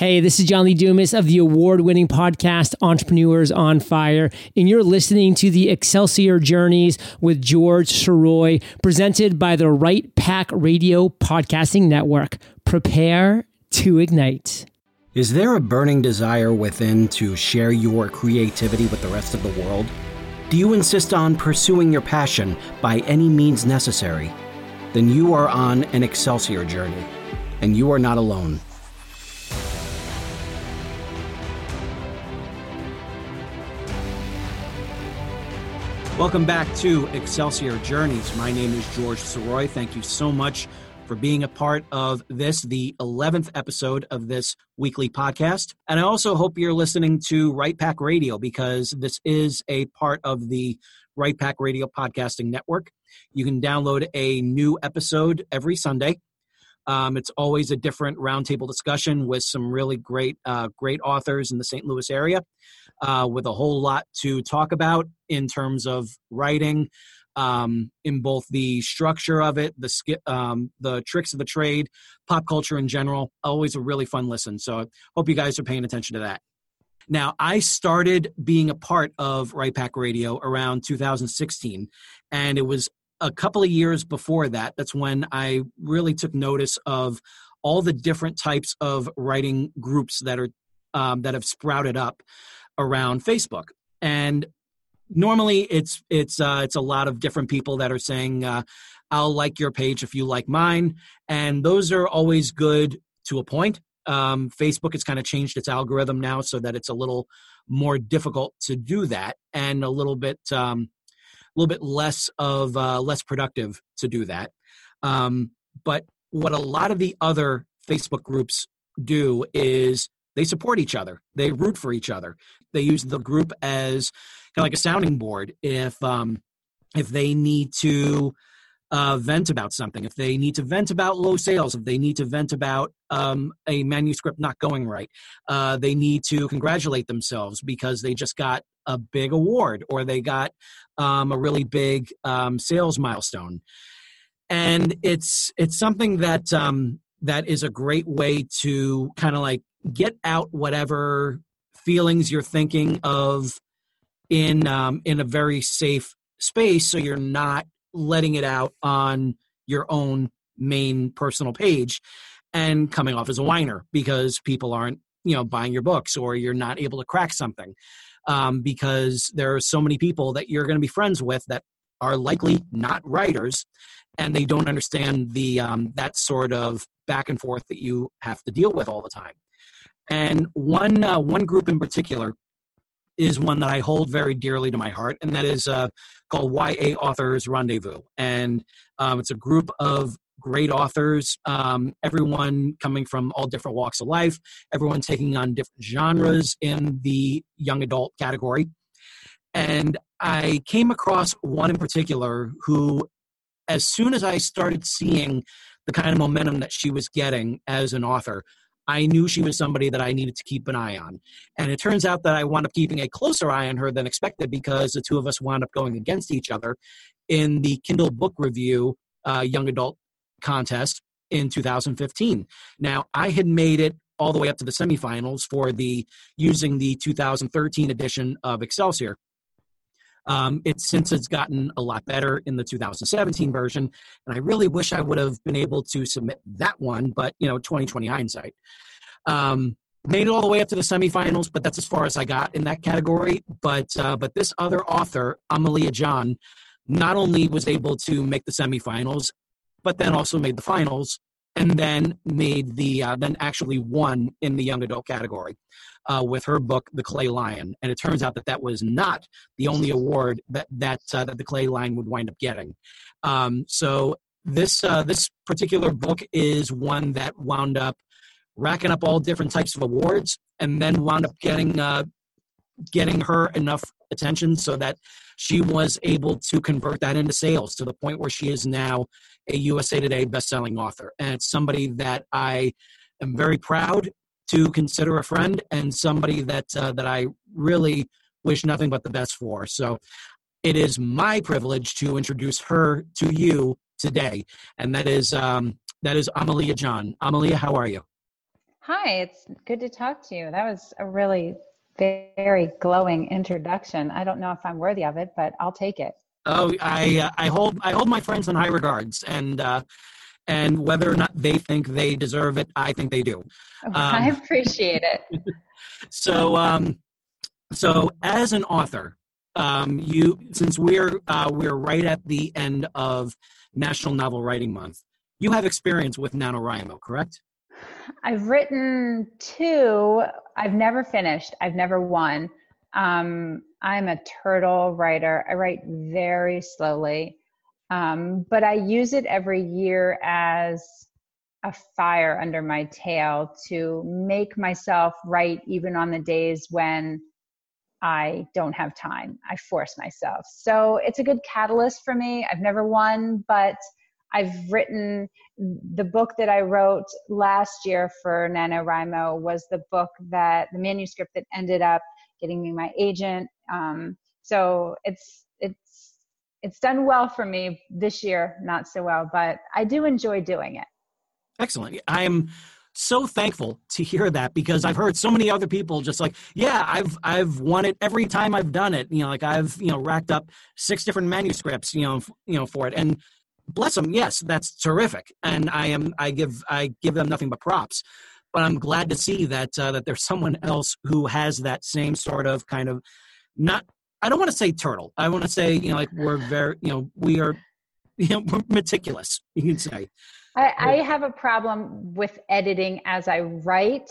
Hey, this is John Lee Dumas of the award winning podcast Entrepreneurs on Fire, and you're listening to the Excelsior Journeys with George Sirois, presented by the Right Pack Radio Podcasting Network. Prepare to ignite. Is there a burning desire within to share your creativity with the rest of the world? Do you insist on pursuing your passion by any means necessary? Then you are on an Excelsior journey, and you are not alone. Welcome back to Excelsior Journeys. My name is George Sirois. Thank you so much for being a part of this, the 11th episode of this weekly podcast. And I also hope you're listening to Right Pack Radio because this is a part of the Right Pack Radio Podcasting Network. You can download a new episode every Sunday. Um, it's always a different roundtable discussion with some really great, uh, great authors in the St. Louis area, uh, with a whole lot to talk about in terms of writing, um, in both the structure of it, the um, the tricks of the trade, pop culture in general. Always a really fun listen. So, I hope you guys are paying attention to that. Now, I started being a part of Right Pack Radio around 2016, and it was a couple of years before that, that's when I really took notice of all the different types of writing groups that are um, that have sprouted up around Facebook. And normally, it's it's uh, it's a lot of different people that are saying, uh, "I'll like your page if you like mine," and those are always good to a point. Um, Facebook has kind of changed its algorithm now so that it's a little more difficult to do that and a little bit um, a little bit less of uh, less productive to do that. Um, but what a lot of the other Facebook groups do is they support each other. They root for each other. They use the group as kind of like a sounding board. If um, if they need to uh, vent about something, if they need to vent about low sales, if they need to vent about um, a manuscript not going right, uh, they need to congratulate themselves because they just got a big award or they got um, a really big um, sales milestone. And it's it's something that um, that is a great way to kind of like get out whatever feelings you're thinking of in um, in a very safe space, so you're not letting it out on your own main personal page and coming off as a whiner because people aren't you know buying your books or you're not able to crack something um, because there are so many people that you're going to be friends with that are likely not writers and they don't understand the um, that sort of back and forth that you have to deal with all the time and one uh, one group in particular is one that I hold very dearly to my heart, and that is uh, called YA Authors Rendezvous. And um, it's a group of great authors, um, everyone coming from all different walks of life, everyone taking on different genres in the young adult category. And I came across one in particular who, as soon as I started seeing the kind of momentum that she was getting as an author, I knew she was somebody that I needed to keep an eye on. And it turns out that I wound up keeping a closer eye on her than expected because the two of us wound up going against each other in the Kindle Book Review uh, Young Adult Contest in 2015. Now, I had made it all the way up to the semifinals for the using the 2013 edition of Excelsior. Um, it's since it's gotten a lot better in the 2017 version, and I really wish I would have been able to submit that one, but you know, 2020 hindsight. Um, made it all the way up to the semifinals, but that's as far as I got in that category. But uh, but this other author, Amalie Jahn, not only was able to make the semifinals, but then also made the finals and then made the uh, then actually won in the young adult category uh, with her book the clay lion. And it turns out that that was not the only award that that uh, that the clay lion would wind up getting. Um, so this uh, this particular book is one that wound up racking up all different types of awards and then wound up getting uh, getting her enough attention so that she was able to convert that into sales to the point where she is now a USA Today best-selling author. And it's somebody that I am very proud to consider a friend and somebody that uh, that I really wish nothing but the best for. So it is my privilege to introduce her to you today, and that is um, that is Amalie Jahn. Amalie, how are you? Hi, it's good to talk to you. That was a really very glowing introduction. I don't know if I'm worthy of it, but I'll take it. Oh, I uh, I hold I hold my friends in high regards, and uh, and whether or not they think they deserve it, I think they do. Um, I appreciate it. so, um, so as an author, um, you since we're uh, we're right at the end of National Novel Writing Month, you have experience with NaNoWriMo, correct? I've written two. I've never finished. I've never won. Um, I'm a turtle writer. I write very slowly, um, but I use it every year as a fire under my tail to make myself write even on the days when I don't have time. I force myself. So it's a good catalyst for me. I've never won, but I've written the book that I wrote last year for NaNoWriMo was the book that the manuscript that ended up getting me my agent. Um, so it's it's it's done well for me this year, not so well, but I do enjoy doing it. Excellent. I am so thankful to hear that because I've heard so many other people just like, yeah, I've I've won it every time I've done it. You know, like I've you know racked up six different manuscripts. You know, you know for it, and bless them. Yes, that's terrific, and I am I give I give them nothing but props. But I'm glad to see that uh, that there's someone else who has that same sort of kind of not. I don't want to say turtle. I want to say you know like we're very you know we are you know we're meticulous. You can say. I, I have a problem with editing as I write.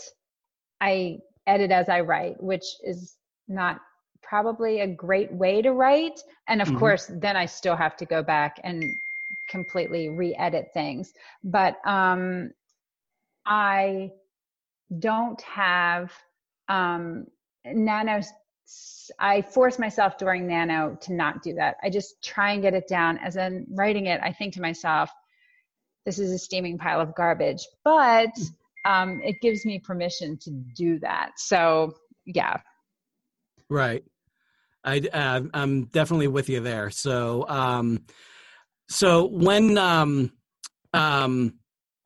I edit as I write, which is not probably a great way to write. And of mm-hmm. course, then I still have to go back and completely re-edit things. But um i don't have um nano i force myself during nano to not do that. I just try and get it down. As i'm writing it i think to myself this is a steaming pile of garbage. But um it gives me permission to do that. So yeah. Right. I uh, i'm definitely with you there. So um so when um um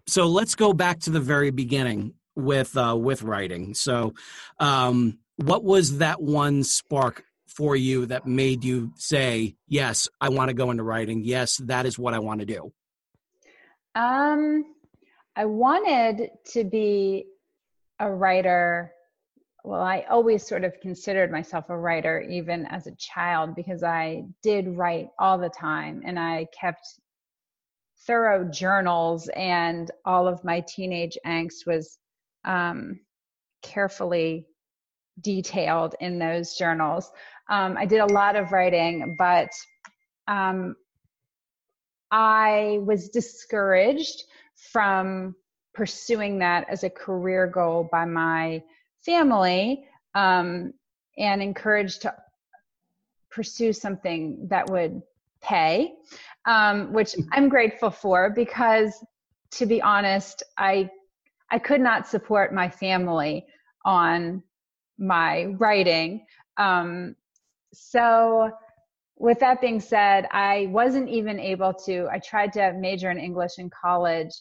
so let's go back to the very beginning with uh with writing. So um what was that one spark for you that made you say, "Yes, I want to go into writing. Yes, that is what I want to do." Um I wanted to be a writer well, I always sort of considered myself a writer even as a child because I did write all the time and I kept thorough journals and all of my teenage angst was um, carefully detailed in those journals. Um, I did a lot of writing, but um, I was discouraged from pursuing that as a career goal by my family um, and encouraged to pursue something that would pay, um, which mm-hmm. I'm grateful for because, to be honest, I I could not support my family on my writing. Um, so, with that being said, I wasn't even able to. I tried to major in English in college,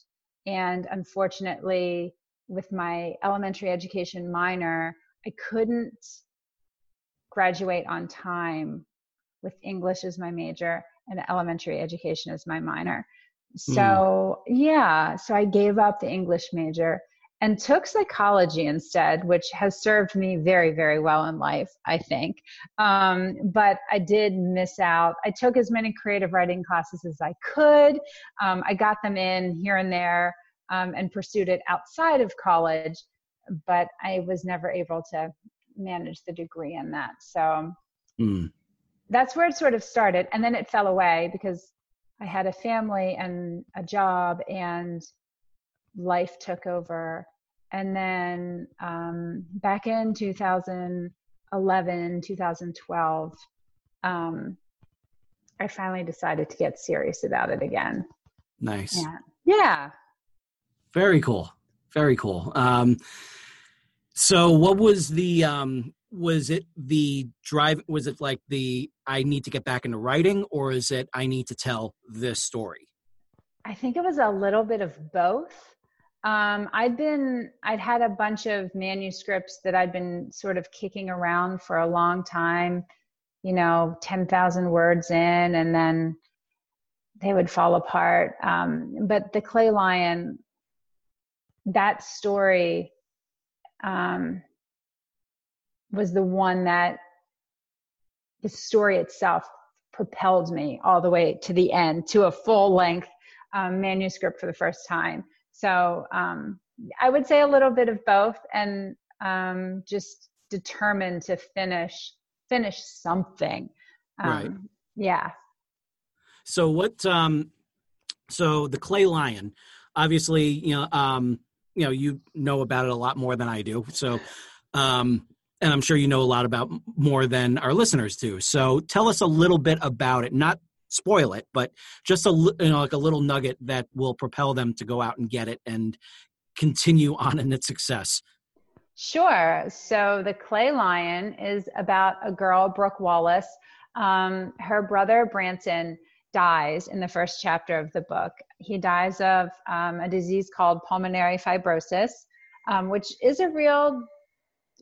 and unfortunately, with my elementary education minor, I couldn't graduate on time with English as my major and elementary education as my minor. So, mm. yeah, so I gave up the English major and took psychology instead, which has served me very, very well in life, I think. Um, but I did miss out. I took as many creative writing classes as I could. Um, I got them in here and there um, and pursued it outside of college, but I was never able to manage the degree in that. So mm. that's where it sort of started. And then it fell away because I had a family and a job, and life took over. And then um, back in 2011, 2012, um, I finally decided to get serious about it again. Nice. Yeah. yeah. Very cool. Very cool. Um, so what was the um was it the drive was it like the I need to get back into writing or is it I need to tell this story? I think it was a little bit of both. um, I'd been, I'd had a bunch of manuscripts that I'd been sort of kicking around for a long time, you know, 10,000 words in, and then they would fall apart. Um, but the Clay Lion, that story um, was the one that the story itself propelled me all the way to the end to a full length um, manuscript for the first time. So um, I would say a little bit of both, and um, just determined to finish finish something. Um, right. Yeah. So what? Um, so the clay lion, obviously, you know, um, you know, you know about it a lot more than I do. So, um, and I'm sure you know a lot about more than our listeners do. So tell us a little bit about it. Not spoil it, but just a you know like a little nugget that will propel them to go out and get it and continue on in its success. Sure. So the Clay Lion is about a girl, Brooke Wallace. Um, her brother Branson dies in the first chapter of the book. He dies of um, a disease called pulmonary fibrosis, um, which is a real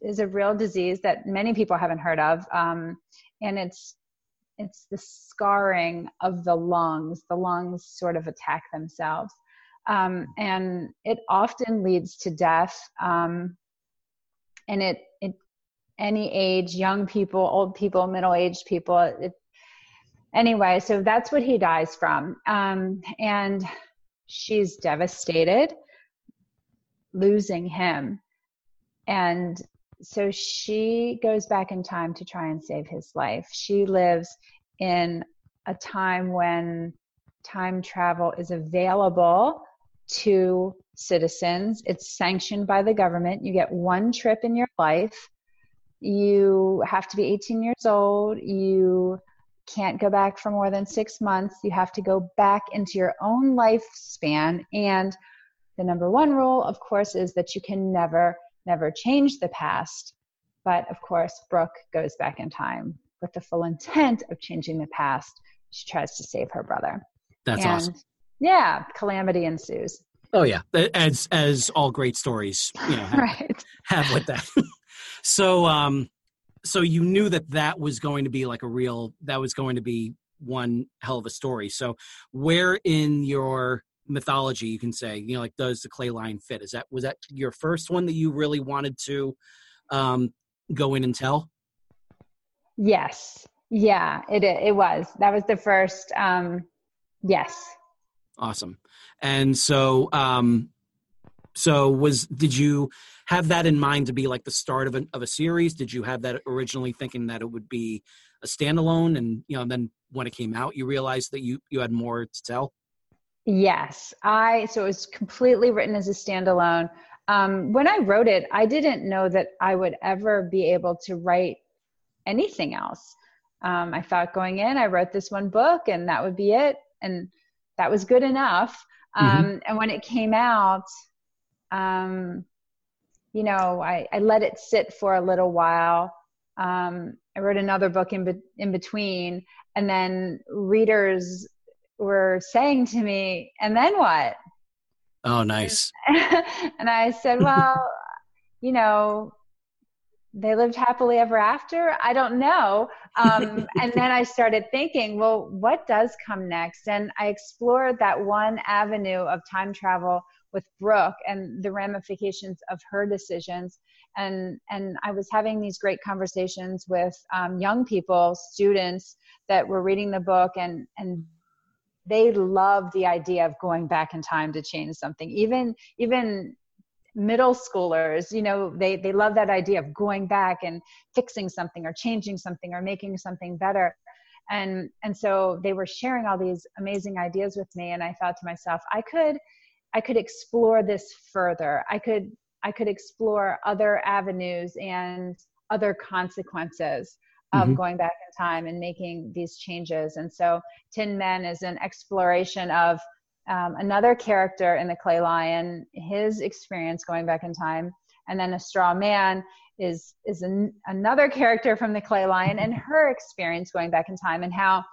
is a real disease that many people haven't heard of, um, and it's it's the scarring of the lungs. The lungs sort of attack themselves. Um, and it often leads to death. Um, and it, it, any age, young people, old people, middle aged people, it, anyway, so that's what he dies from. Um, and she's devastated losing him. And so she goes back in time to try and save his life. She lives in a time when time travel is available to citizens. It's sanctioned by the government. You get one trip in your life. You have to be 18 years old. You can't go back for more than six months. You have to go back into your own lifespan. And the number one rule, of course, is that you can never never change the past. But of course, Brooke goes back in time with the full intent of changing the past. She tries to save her brother. That's and, awesome. Yeah, calamity ensues. Oh yeah, as as all great stories, you know, have, right. have with that. so, um, so you knew that that was going to be like a real, that was going to be one hell of a story. So, where in your mythology you can say you know like does the clay lion fit? Is that was that your first one that you really wanted to um go in and tell? Yes. Yeah it it was. That was the first um yes. Awesome. And so um so was did you have that in mind to be like the start of a, of a series did you have that originally thinking that it would be a standalone and you know and then when it came out you realized that you you had more to tell Yes, I so it was completely written as a standalone. Um, when I wrote it, I didn't know that I would ever be able to write anything else. Um, I thought going in, I wrote this one book, and that would be it, and that was good enough. Mm-hmm. Um, mm-hmm. And when it came out, um, you know, I, I, let it sit for a little while. Um, I wrote another book in be- in between, and then readers were saying to me, and then what? Oh, nice. and I said, well, you know, they lived happily ever after. I don't know. Um, and then I started thinking, well, what does come next? And I explored that one avenue of time travel with Brooke and the ramifications of her decisions. And and I was having these great conversations with um, young people, students that were reading the book, and and they love the idea of going back in time to change something even even middle schoolers you know they they love that idea of going back and fixing something or changing something or making something better and and so they were sharing all these amazing ideas with me and i thought to myself i could i could explore this further i could i could explore other avenues and other consequences of mm-hmm. going back in time and making these changes. And so Tin Men is an exploration of um, another character in the Clay Lion, his experience going back in time, and then a Straw Man is is an, another character from the Clay Lion and her experience going back in time and how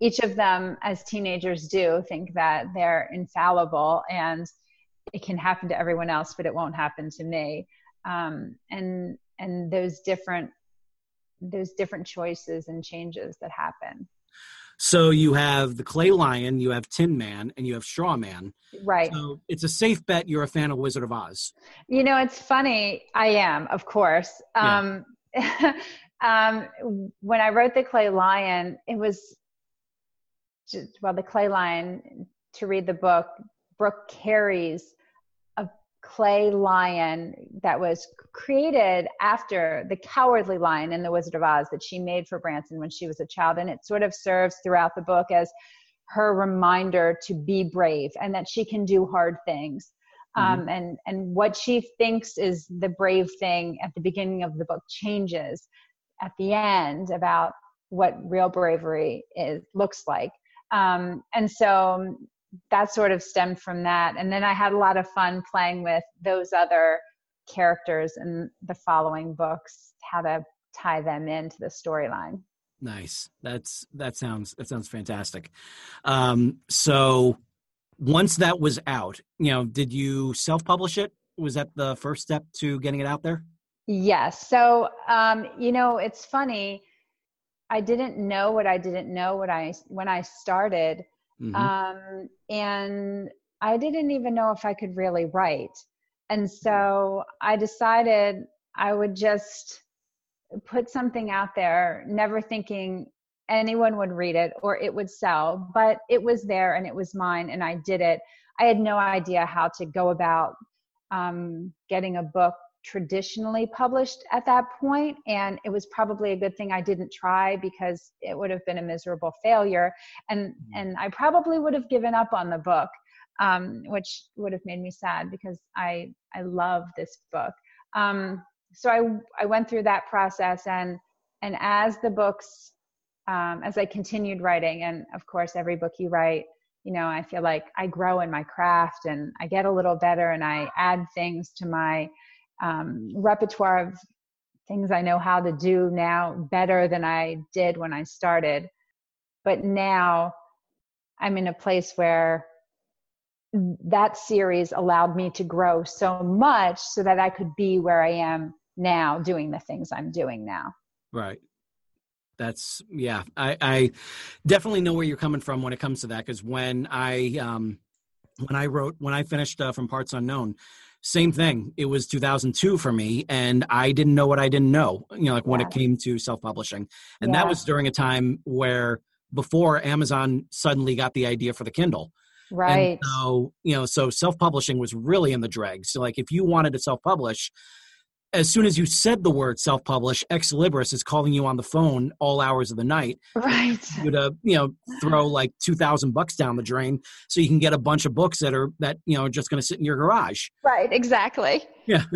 each of them, as teenagers do, think that they're infallible and it can happen to everyone else, but it won't happen to me. Um, and and those different those different choices and changes that happen. So you have the Clay Lion, you have Tin Man, and you have Straw Man. Right. So it's a safe bet you're a fan of Wizard of Oz. You know, it's funny. I am, of course. Um, yeah. um, when I wrote the Clay Lion, it was well, the Clay Lion. To read the book, Brooke carries a clay lion that was created after the cowardly lion in the wizard of oz that she made for branson when she was a child and it sort of serves throughout the book as her reminder to be brave and that she can do hard things mm-hmm. um, and and what she thinks is the brave thing at the beginning of the book changes at the end about what real bravery is looks like um, and so that sort of stemmed from that. And then I had a lot of fun playing with those other characters in the following books, how to tie them into the storyline. Nice. That's that sounds that sounds fantastic. Um, so once that was out, you know, did you self-publish it? Was that the first step to getting it out there? Yes. So um, you know, it's funny. I didn't know what I didn't know what I when I started Mm-hmm. Um, and I didn't even know if I could really write. And so I decided I would just put something out there, never thinking anyone would read it or it would sell, but it was there and it was mine and I did it. I had no idea how to go about um, getting a book traditionally published at that point and it was probably a good thing i didn't try because it would have been a miserable failure and mm-hmm. and i probably would have given up on the book um, which would have made me sad because i i love this book um, so i i went through that process and and as the books um, as i continued writing and of course every book you write you know i feel like i grow in my craft and i get a little better and i add things to my um, repertoire of things I know how to do now better than I did when I started. But now I'm in a place where that series allowed me to grow so much so that I could be where I am now doing the things I'm doing now. Right. That's yeah. I, I definitely know where you're coming from when it comes to that because when I um when I wrote when I finished uh, from Parts Unknown, same thing. It was 2002 for me, and I didn't know what I didn't know, you know, like when it came to self publishing. And yeah. that was during a time where before Amazon suddenly got the idea for the Kindle. Right. And so, you know, so self publishing was really in the dregs. So, like, if you wanted to self publish, as soon as you said the word self-publish, Xlibris is calling you on the phone all hours of the night. Right. You to you know throw like two thousand bucks down the drain so you can get a bunch of books that are that you know are just going to sit in your garage. Right. Exactly. Yeah.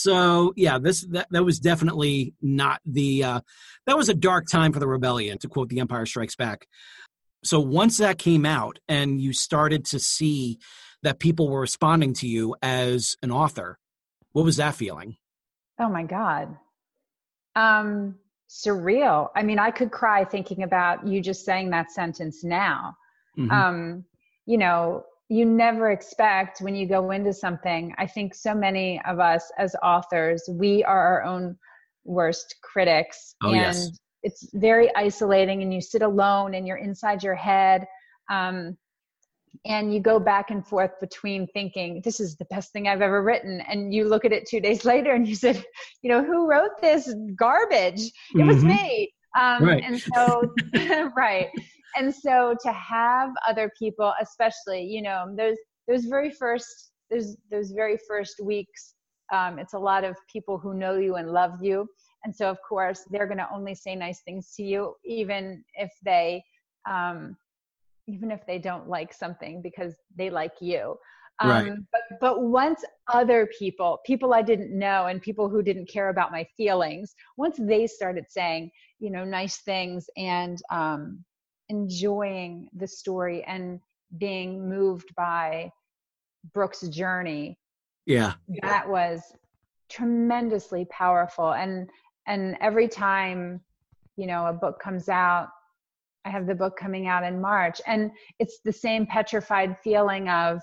So yeah, this that that was definitely not the uh, that was a dark time for the rebellion to quote The Empire Strikes Back. So once that came out and you started to see that people were responding to you as an author, what was that feeling? Oh my God. Um, surreal. I mean, I could cry thinking about you just saying that sentence now. Mm-hmm. Um, you know, you never expect when you go into something. I think so many of us as authors, we are our own worst critics. Oh, and yes. it's very isolating and you sit alone and you're inside your head. Um, and you go back and forth between thinking this is the best thing i've ever written and you look at it two days later and you said you know who wrote this garbage it mm-hmm. was me um, right. and so right and so to have other people especially you know those those very first those those very first weeks um, it's a lot of people who know you and love you and so of course they're going to only say nice things to you even if they um, even if they don't like something because they like you. Um, right. but, but once other people, people I didn't know and people who didn't care about my feelings, once they started saying, you know, nice things and um, enjoying the story and being moved by Brooke's journey, yeah, that was tremendously powerful. And and every time, you know, a book comes out, I have the book coming out in March. And it's the same petrified feeling of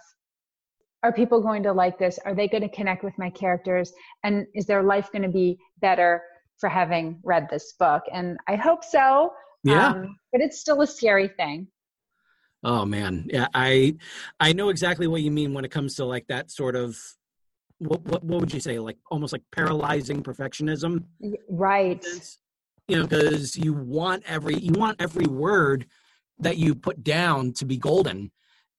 are people going to like this? Are they going to connect with my characters? And is their life going to be better for having read this book? And I hope so. Yeah. Um, but it's still a scary thing. Oh man, yeah, I I know exactly what you mean when it comes to like that sort of what what, what would you say like almost like paralyzing perfectionism, right? You know, because you want every you want every word that you put down to be golden,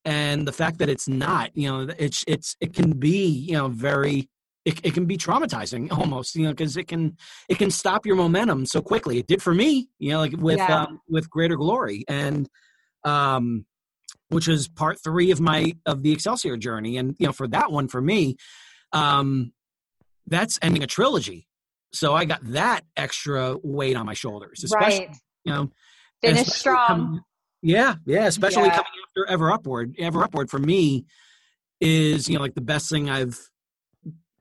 and the fact that it's not, you know, it's it's it can be you know very it, it can be traumatizing almost you know because it can it can stop your momentum so quickly it did for me you know like with yeah. um, with greater glory and um which was part three of my of the Excelsior journey. And you know, for that one, for me, um, that's ending a trilogy. So I got that extra weight on my shoulders, especially right. you know, finish strong. Coming, yeah, yeah, especially yeah. coming after Ever Upward. Ever Upward for me is you know like the best thing I've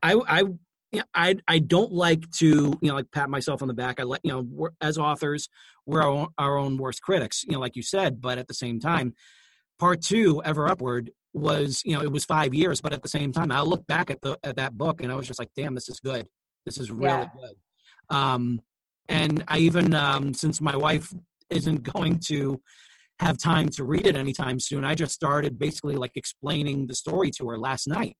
I I you know, I I don't like to you know like pat myself on the back. I let you know as authors we're our own, our own worst critics. You know, like you said, but at the same time, part two, Ever Upward, was you know it was five years, but at the same time, I look back at the at that book and I was just like, damn, this is good. This is really yeah. good. Um, and I even um, since my wife isn't going to have time to read it anytime soon, I just started basically like explaining the story to her last night.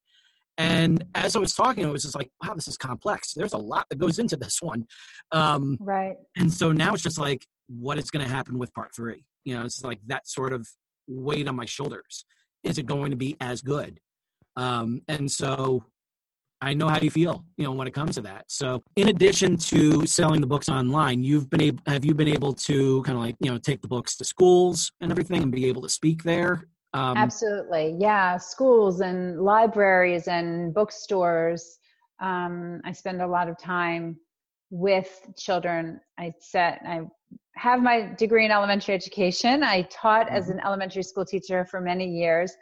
And as I was talking, it was just like, wow, this is complex. There's a lot that goes into this one. Um, right. And so now it's just like, what is going to happen with part three? You know, it's like that sort of weight on my shoulders. Is it going to be as good? Um, and so I know how you feel, you know, when it comes to that. So, in addition to selling the books online, you've been able have you been able to kind of like you know take the books to schools and everything and be able to speak there? Um, Absolutely, yeah. Schools and libraries and bookstores. Um, I spend a lot of time with children. I set I have my degree in elementary education. I taught as mm-hmm. an elementary school teacher for many years.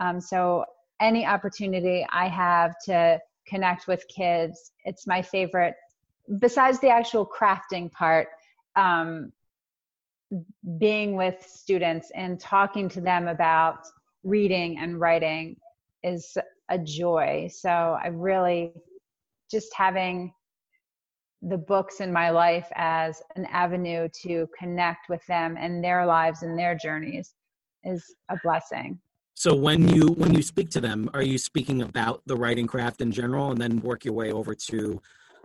Um, so, any opportunity I have to connect with kids, it's my favorite. Besides the actual crafting part, um, being with students and talking to them about reading and writing is a joy. So, I really just having the books in my life as an avenue to connect with them and their lives and their journeys is a blessing so when you when you speak to them are you speaking about the writing craft in general and then work your way over to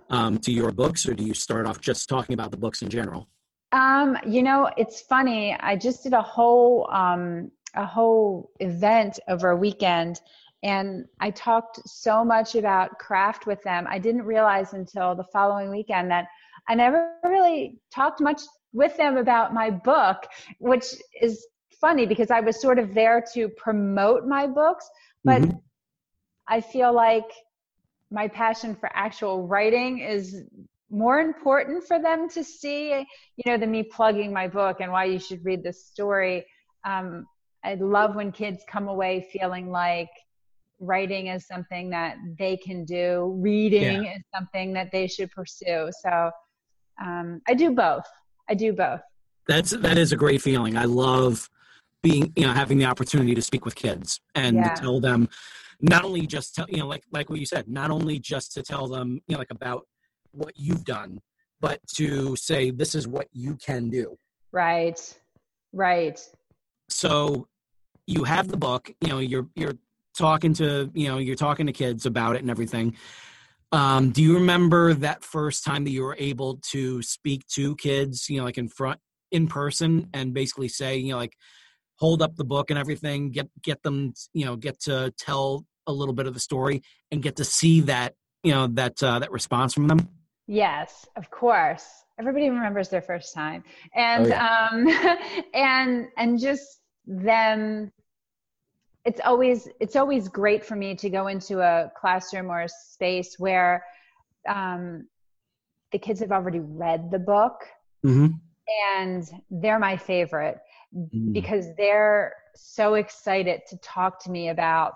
um, to your books or do you start off just talking about the books in general um, you know it's funny i just did a whole um, a whole event over a weekend and I talked so much about craft with them. I didn't realize until the following weekend that I never really talked much with them about my book, which is funny because I was sort of there to promote my books, but mm-hmm. I feel like my passion for actual writing is more important for them to see, you know, than me plugging my book and why you should read this story. Um, I love when kids come away feeling like writing is something that they can do reading yeah. is something that they should pursue so um, i do both i do both that's that is a great feeling i love being you know having the opportunity to speak with kids and yeah. to tell them not only just tell you know like like what you said not only just to tell them you know like about what you've done but to say this is what you can do. Right. Right. So you have the book you know you're you're talking to you know you're talking to kids about it and everything. Um, do you remember that first time that you were able to speak to kids you know like in front in person and basically say you know like hold up the book and everything get get them you know get to tell a little bit of the story and get to see that you know that uh, that response from them yes of course everybody remembers their first time and oh, yeah. um and and just them it's always it's always great for me to go into a classroom or a space where um, the kids have already read the book mm-hmm. and they're my favorite mm-hmm. because they're so excited to talk to me about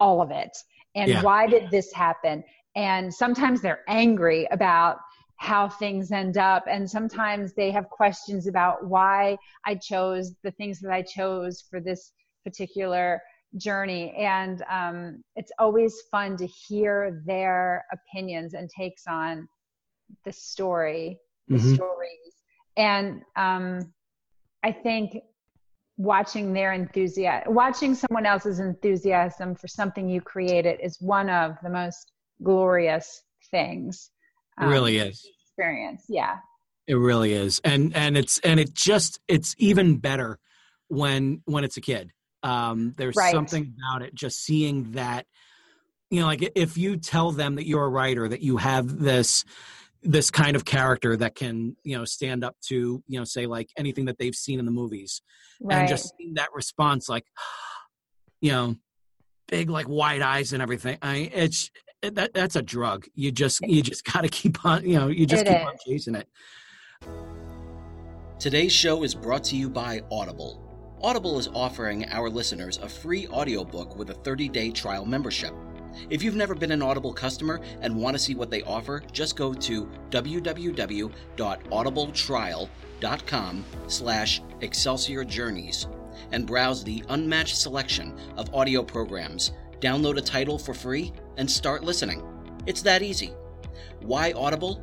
all of it and yeah. why did this happen and sometimes they're angry about how things end up and sometimes they have questions about why i chose the things that i chose for this particular journey and um, it's always fun to hear their opinions and takes on the story the mm-hmm. stories and um, i think watching their enthusiasm watching someone else's enthusiasm for something you created is one of the most glorious things um, it really is. experience. Yeah. It really is. And and it's and it just it's even better when when it's a kid. Um, there's right. something about it, just seeing that, you know, like if you tell them that you're a writer, that you have this this kind of character that can you know stand up to you know say like anything that they've seen in the movies right. and just seeing that response like you know big like wide eyes and everything i it's that that's a drug you just you just got to keep on you know you just it keep is. on chasing it today's show is brought to you by audible Audible is offering our listeners a free audiobook with a 30-day trial membership. If you've never been an Audible customer and want to see what they offer, just go to www.audibletrial.com slash Excelsior Journeys and browse the unmatched selection of audio programs, download a title for free, and start listening. It's that easy. Why Audible?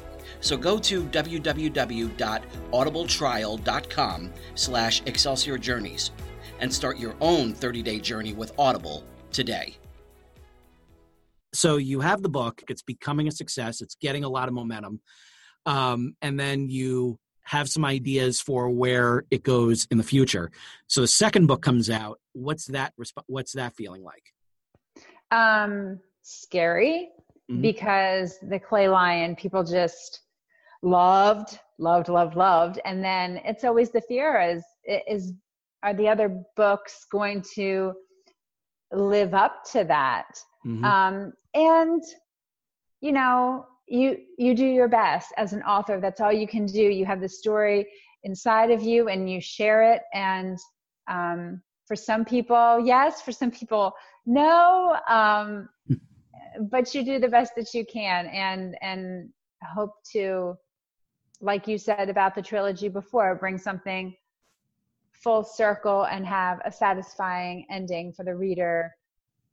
So go to www.audibletrial.com slash Excelsior Journeys and start your own 30-day journey with Audible today. So you have the book, it's becoming a success, it's getting a lot of momentum. Um, and then you have some ideas for where it goes in the future. So the second book comes out. What's that resp- what's that feeling like? Um scary mm-hmm. because the clay lion people just loved, loved, loved, loved. And then it's always the fear is, is, are the other books going to live up to that? Mm-hmm. Um, and, you know, you, you do your best as an author. That's all you can do. You have the story inside of you and you share it. And, um, for some people, yes, for some people, no. Um, but you do the best that you can and, and hope to like you said about the trilogy before, bring something full circle and have a satisfying ending for the reader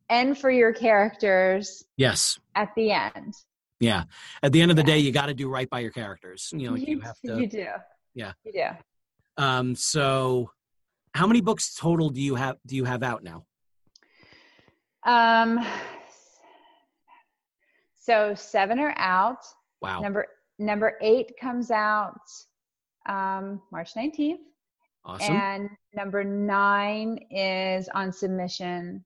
and for your characters. Yes. At the end. Yeah. At the end of the day, you got to do right by your characters. You know, you, you have to. You do. Yeah. You do. Um. So, how many books total do you have? Do you have out now? Um. So seven are out. Wow. Number number eight comes out um, March 19th. Awesome. And number nine is on submission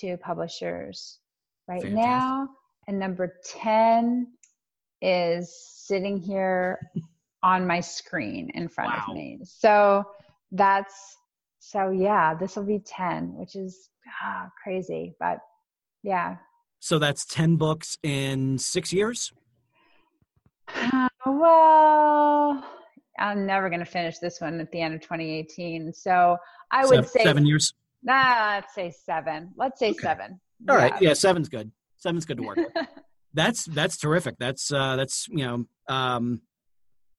to publishers right Fantastic. now. And number 10 is sitting here on my screen in front wow. of me. So that's, so yeah, this will be 10, which is ah, crazy. But yeah. So that's 10 books in six years? Uh, well, I'm never going to finish this one at the end of 2018. So I would seven, say seven years. Nah, let's say seven. Let's say okay. seven. All yeah. right, yeah, seven's good. Seven's good to work. that's that's terrific. That's uh, that's you know um,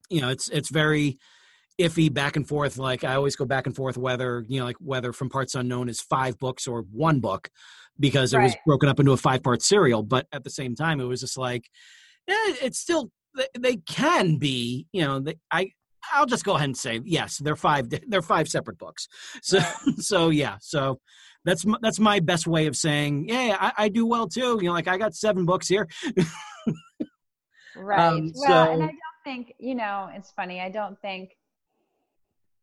you know it's it's very iffy back and forth. Like I always go back and forth whether you know like whether from parts unknown is five books or one book because it right. was broken up into a five part serial. But at the same time, it was just like yeah, it's still they can be you know they, i i'll just go ahead and say yes they're five they're five separate books. So so yeah so that's that's my best way of saying yeah I, I do well too. You know like i got seven books here. Right. Um, well so, and i don't think you know it's funny i don't think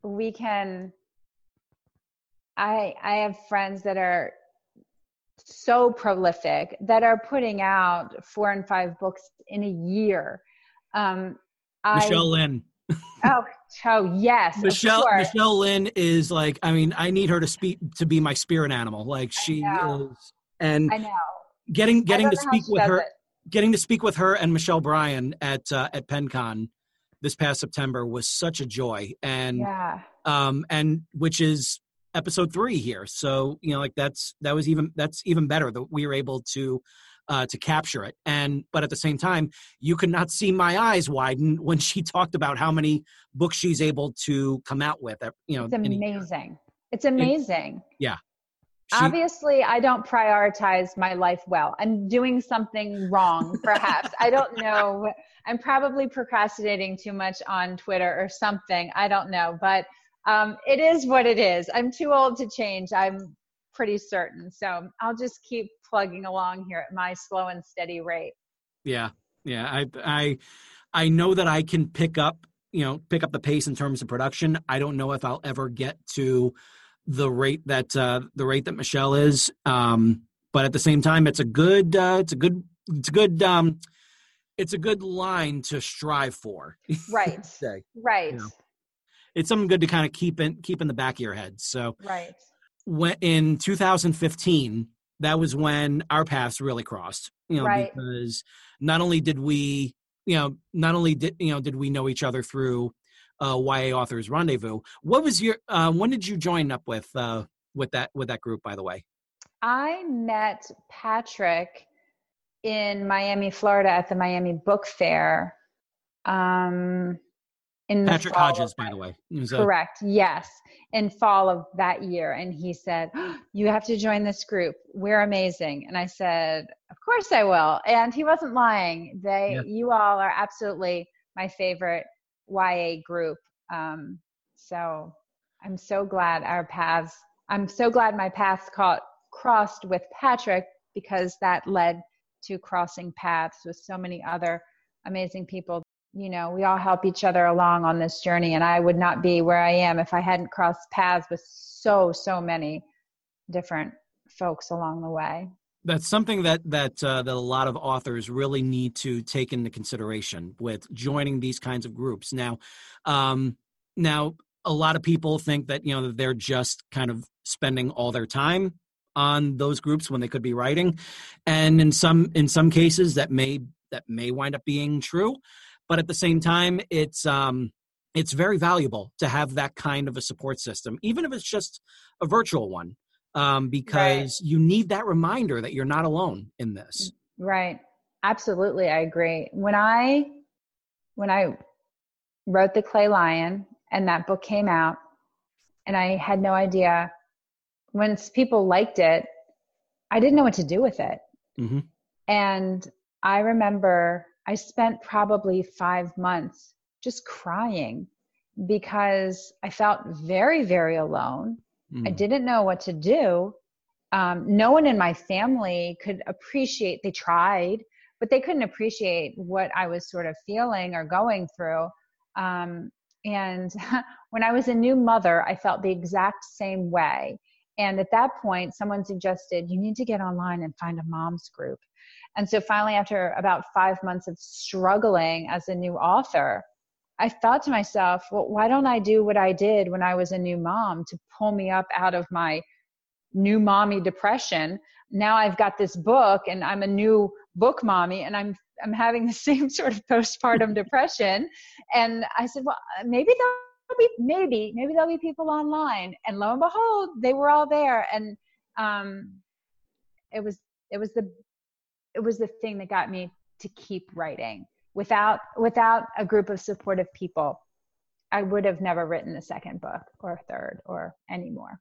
we can i i have friends that are so prolific that are putting out four and five books in a year um, Michelle I, Lynn. oh, oh yes. Michelle Michelle Lynn is like I mean I need her to speak to be my spirit animal. Like she is and I know. getting getting to speak with her, it. getting to speak with her and Michelle Bryan at uh, at PennCon this past September was such a joy, and yeah, um, and which is episode three here. So you know, like that's that was even that's even better that we were able to uh, to capture it. And but at the same time, you could not see my eyes widen when she talked about how many books she's able to come out with. You know, it's amazing. It's amazing. And, yeah. She, Obviously, I don't prioritize my life well. I'm doing something wrong, perhaps. I don't know. I'm probably procrastinating too much on Twitter or something. I don't know. But um, it is what it is. I'm too old to change. I'm pretty certain. So I'll just keep plugging along here at my slow and steady rate. Yeah. Yeah. I, I, I know that I can pick up, you know, pick up the pace in terms of production. I don't know if I'll ever get to the rate that, uh, the rate that Michelle is. Um, but at the same time, it's a good, uh, it's a good, it's a good, um, it's a good line to strive for. Right. right. You know? It's something good to kind of keep in keep in the back of your head. So right. When in 2015, that was when our paths really crossed. You know, right. because not only did we, you know, not only did you know did we know each other through uh, YA Authors Rendezvous. What was your? Uh, when did you join up with uh, with that with that group? By the way, I met Patrick in Miami, Florida, at the Miami Book Fair. Um, in Patrick Hodges, by the way. Correct. A- yes, in fall of that year, and he said, oh, "You have to join this group. We're amazing." And I said, "Of course I will." And he wasn't lying. They, yeah. you all are absolutely my favorite YA group. Um, so I'm so glad our paths. I'm so glad my paths caught crossed with Patrick because that led to crossing paths with so many other amazing people you know, we all help each other along on this journey. And I would not be where I am if I hadn't crossed paths with so, so many different folks along the way. That's something that that uh, that a lot of authors really need to take into consideration with joining these kinds of groups. Now, um, now a lot of people think that you know they're just kind of spending all their time on those groups when they could be writing, and in some in some cases that may that may wind up being true but at the same time it's um it's very valuable to have that kind of a support system even if it's just a virtual one um, because right. you need that reminder that you're not alone in this right absolutely i agree when i when i wrote the clay lion and that book came out and i had no idea once people liked it i didn't know what to do with it mm-hmm. and i remember I spent probably five months just crying because I felt very, very alone. Mm. I didn't know what to do. Um, no one in my family could appreciate, they tried, but they couldn't appreciate what I was sort of feeling or going through. Um, and when I was a new mother, I felt the exact same way. And at that point, someone suggested, you need to get online and find a mom's group. And so finally, after about five months of struggling as a new author, I thought to myself, well, why don't I do what I did when I was a new mom to pull me up out of my new mommy depression? Now I've got this book and I'm a new book mommy and I'm I'm having the same sort of postpartum depression. And I said, well, maybe there'll be maybe maybe there'll be people online. And lo and behold, they were all there. And um, it was it was the it was the thing that got me to keep writing. Without without a group of supportive people i would have never written a second book or third or any more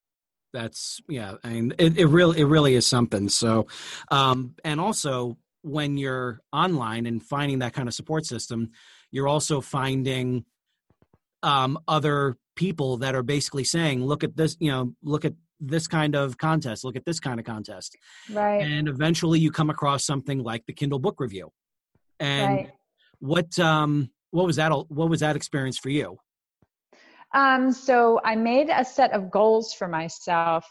that's yeah i mean it, it really it really is something. So um and also when you're online and finding that kind of support system you're also finding um other people that are basically saying look at this you know look at this kind of contest look at this kind of contest. Right. And eventually you come across something like the kindle book review. And right. what um what was that what was that experience for you? Um so i made a set of goals for myself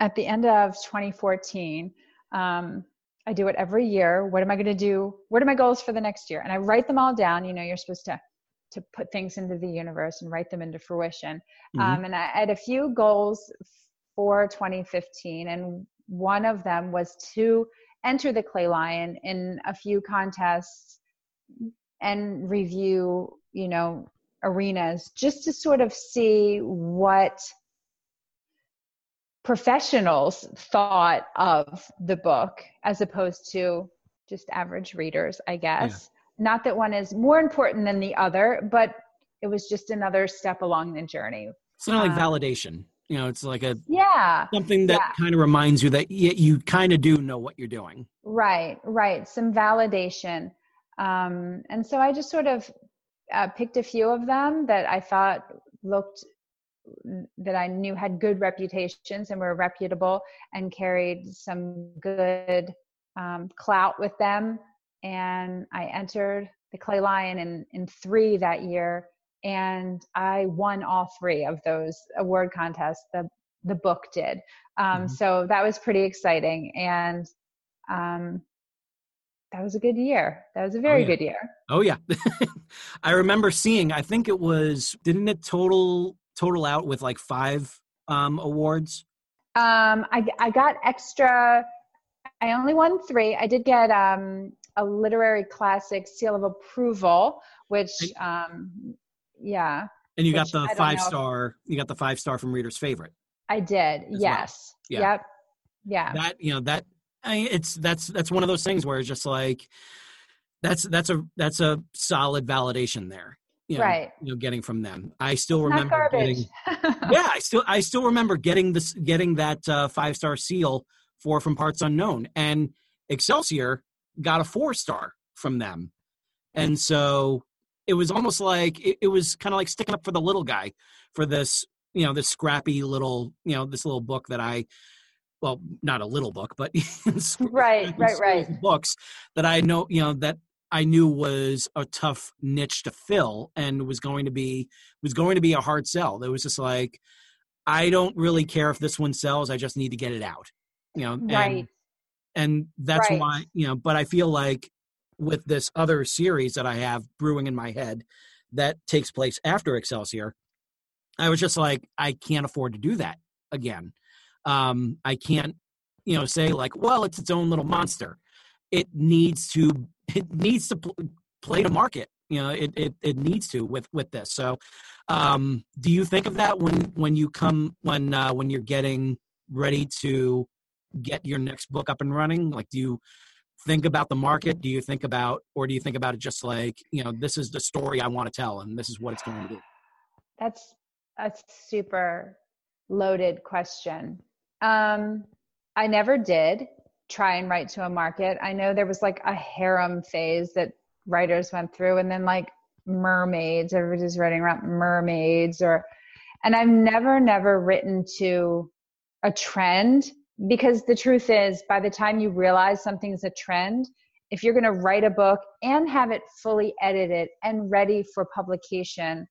at the end of 2014 um i do it every year. What am i going to do? What are my goals for the next year? And i write them all down. You know you're supposed to to put things into the universe and write them into fruition. Mm-hmm. Um, and I had a few goals for 2015, and one of them was to enter the Clay Lion in a few contests and review, you know, arenas just to sort of see what professionals thought of the book as opposed to just average readers, I guess. Not that one is more important than the other, but it was just another step along the journey. It's not like um, validation. You know, it's like a yeah something that yeah. kind of reminds you that you, you kind of do know what you're doing. Right, right. Some validation, um, and so I just sort of uh, picked a few of them that I thought looked that I knew had good reputations and were reputable and carried some good um, clout with them. And I entered the Clay Lion in, in three that year, and I won all three of those award contests. The the book did. Um, mm-hmm. So that was pretty exciting, and um, that was a good year. That was a very oh, yeah. good year. Oh yeah, I remember seeing. I think it was didn't it total total out with like five um, awards? Um, I I got extra. I only won three. I did get um, a literary classic seal of approval, which um, yeah. And you got the five star. You got the five star from Reader's Favorite. I did. Yes. Well. Yeah. Yep. Yeah. That you know that I mean, it's that's that's one of those things where it's just like that's that's a that's a solid validation there you know, right you know getting from them i still remember getting yeah i still i still remember getting this getting that uh, five star seal for from parts unknown and excelsior got a four star from them hmm. and so it was almost like it, it was kind of like sticking up for the little guy for this you know this scrappy little you know this little book that i well not a little book but right right right books that i know you know that I knew was a tough niche to fill and was going to be was going to be a hard sell. It was just like I don't really care if this one sells. I just need to get it out. You know, right. and, and that's right. why, you know, but I feel like with this other series that I have brewing in my head that takes place after Excelsior, I was just like, I can't afford to do that again. Um, I can't, you know, say like, well, it's its own little monster. It needs to it needs to pl- play to market. You know, it, it it needs to with with this. So, um, do you think of that when when you come when uh, when you're getting ready to get your next book up and running? Like, do you think about the market? Do you think about, or do you think about it just like, you know, this is the story I want to tell, and this is what it's going to be? That's a super loaded question. Um, I never did try and write to a market. I know there was like a harem phase that writers went through, and then like mermaids, everybody's writing around mermaids, or, and I've never, never written to a trend because the truth is, by the time you realize something's a trend, if you're going to write a book and have it fully edited and ready for publication,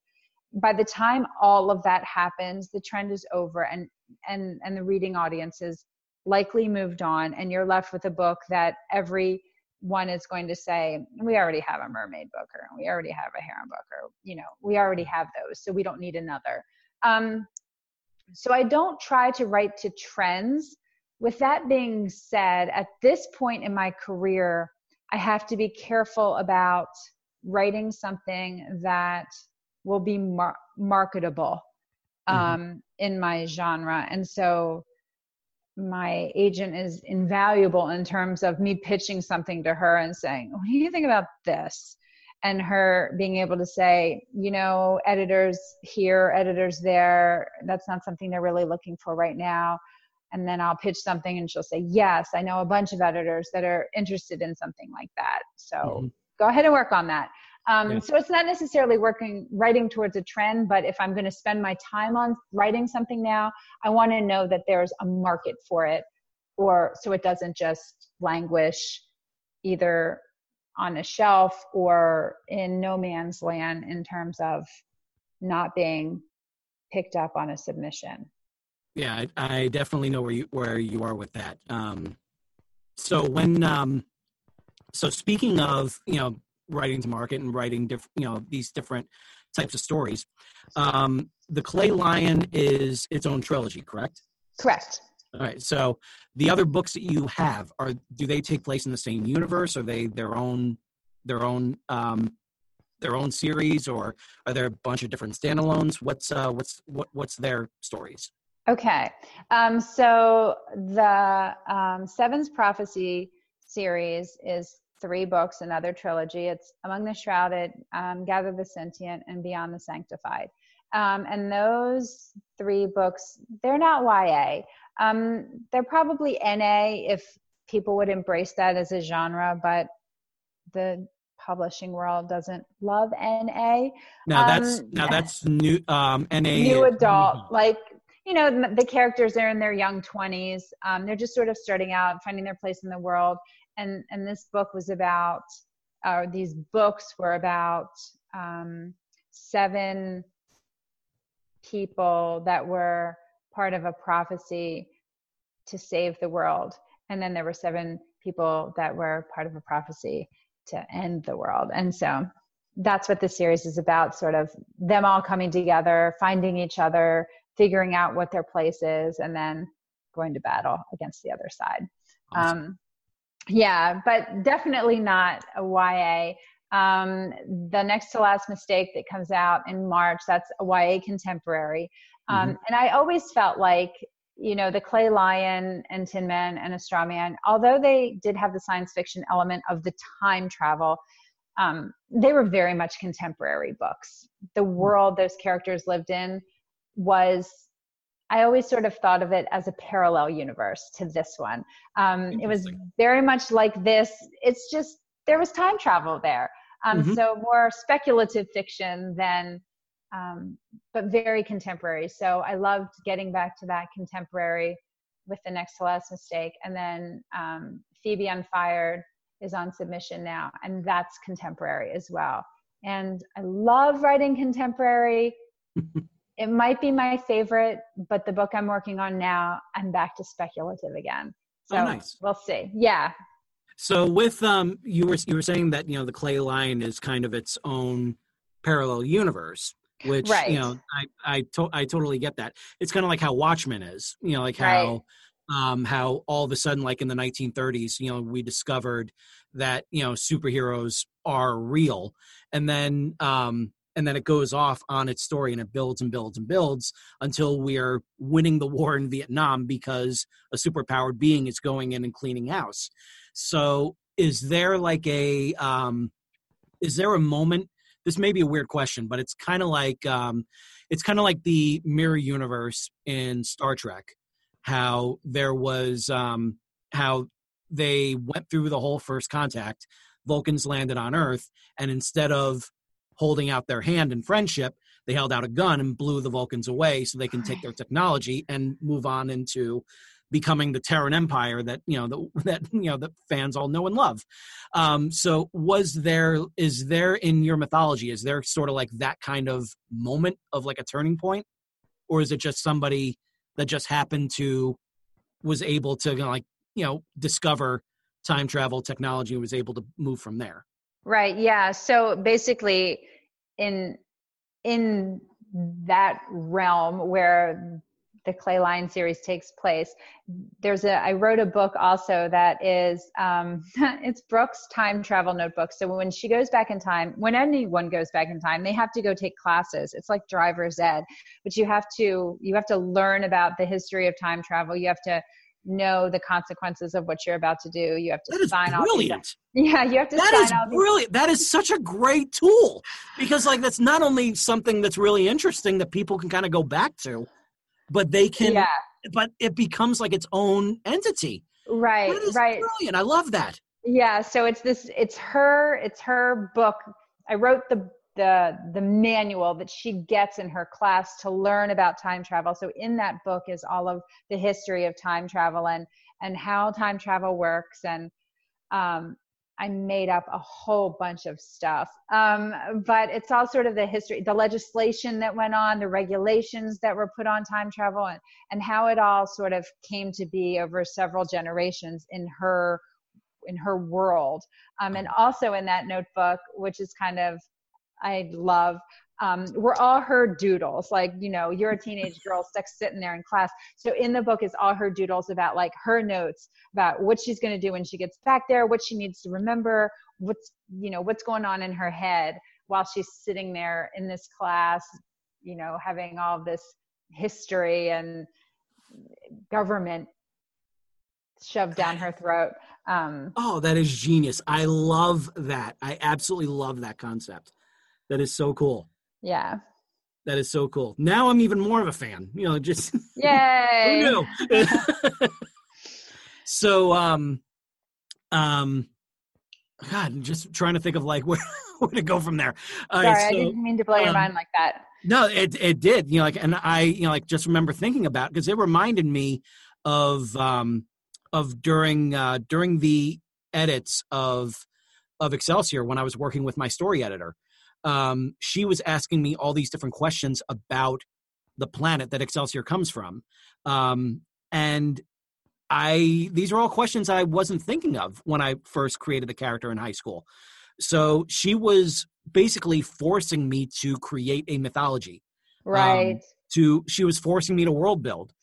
by the time all of that happens, the trend is over and and and the reading audience is likely moved on and you're left with a book that every one is going to say we already have a mermaid book or we already have a harem book or you know we already have those so we don't need another. Um, so i don't try to write to trends with that being said at this point in my career i have to be careful about writing something that will be mar- marketable mm-hmm. um, mm-hmm. in my genre and so my agent is invaluable in terms of me pitching something to her and saying, What do you think about this? And her being able to say, you know, editors here, editors there, that's not something they're really looking for right now. And then I'll pitch something and she'll say, Yes, I know a bunch of editors that are interested in something like that. So mm-hmm. go ahead and work on that. Um, yeah. So it's not necessarily working, writing towards a trend, but if I'm going to spend my time on writing something now, I want to know that there's a market for it, or so it doesn't just languish either on a shelf or in no man's land in terms of not being picked up on a submission. Yeah, I, I definitely know where you where you are with that. Um, so when um, so speaking of you know writing to market and writing different, you know, these different types of stories. Um, the Clay Lion is its own trilogy, correct? Correct. All right. So the other books that you have are do they take place in the same universe? Are they their own their own um their own series or are there a bunch of different standalones? What's uh what's what what's their stories? Okay. Um so the um Seven's Prophecy series is three books, another trilogy. It's Among the Shrouded, um, Gather the Sentient, and Beyond the Sanctified. Um, and those three books, they're not YA. Um, they're probably NA if people would embrace that as a genre, but the publishing world doesn't love NA. Now that's um, now that's new um, NA new adult like you know the characters are in their young 20s um, they're just sort of starting out finding their place in the world. And and this book was about uh, these books were about um, seven people that were part of a prophecy to save the world. And then there were seven people that were part of a prophecy to end the world. And so that's what the series is about sort of them all coming together finding each other figuring out what their place is and then going to battle against the other side awesome. um, yeah but definitely not a ya um, the next to last mistake that comes out in march that's a ya contemporary um, mm-hmm. and i always felt like you know the clay lion and tin man and a straw man although they did have the science fiction element of the time travel um, they were very much contemporary books the mm-hmm. world those characters lived in was I always sort of thought of it as a parallel universe to this one. Um, it was very much like this. It's just there was time travel there. Um, mm-hmm. So more speculative fiction than, um, but very contemporary. So I loved getting back to that contemporary with the next to last mistake. And then um, Phoebe Unfired is on submission now, and that's contemporary as well. And I love writing contemporary. it might be my favorite, but the book I'm working on now, I'm back to speculative again. Oh, so oh, nice. we'll see. Yeah. So with um you were you were saying that you know the clay lion is kind of its own parallel universe which right. you know I I, to- I totally get that. It's kind of like how Watchmen is, you know, like how right. um how all of a sudden like in the 1930s, you know, we discovered that, you know, superheroes are real and then um and then it goes off on its story and it builds and builds and builds until we are winning the war in Vietnam because a superpowered being is going in and cleaning house. So is there like a um is there a moment this may be a weird question, but it's kind of like um it's kind of like the mirror universe in Star Trek how there was um how they went through the whole first contact Vulcans landed on Earth, and instead of holding out their hand in friendship, they held out a gun and blew the Vulcans away so they can take their technology and move on into becoming the Terran Empire that you know the, that you know that fans all know and love. Um, so, was there is there in your mythology is there sort of like that kind of moment of like a turning point, or is it just somebody that just happened to was able to you know, like you know discover time travel technology and was able to move from there? Right. Yeah. So basically, in in that realm where the clay lion series takes place there's a i wrote a book also that is um, it's brooks time travel notebook so when she goes back in time when anyone goes back in time they have to go take classes it's like driver's ed but you have to you have to learn about the history of time travel you have to know the consequences of what you're about to do. You have to that sign off. Brilliant. Yeah, you have to that sign is brilliant. That is such a great tool because, like, that's not only something that's really interesting that people can kind of go back to, but they can. Yeah. But it becomes like its own entity. Right. right. Brilliant. I love that. Yeah. So it's this. It's her. It's her book. I wrote the the the manual that she gets in her class to learn about time travel. So in that book is all of the history of time travel and and how time travel works. And um, i made up a whole bunch of stuff. Um, but it's all sort of the history the legislation that went on the regulations that were put on time travel and, and how it all sort of came to be over several generations in her in her world. Um, and also in that notebook which is kind of I love. um, we're all her doodles. Like, you know, you're a teenage girl stuck sitting there in class. So in the book is all her doodles about like her notes about what she's going to do when she gets back there, what she needs to remember, what's, you know, what's going on in her head while she's sitting there in this class, you know, having all this history and government shoved down her throat. Um, oh, that is genius. I love that. I absolutely love that concept. That is so cool. Yeah. That is so cool. Now I'm even more of a fan. You know, just yay. who knew? so, um, um, God, I'm just trying to think of like where, where to go from there. Sorry, right, so, I didn't mean to blow um, your mind like that. No, it it did. You know, like, and I, you know, like just remember thinking about because it, it reminded me of um of during uh during the edits of of Excelsior when I was working with my story editor um, she was asking me all these different questions about the planet that Excelsior comes from. Um, and I these are all questions I wasn't thinking of when I first created the character in high school. So she was basically forcing me to create a mythology. Um, right. Um, to she was forcing me to world build.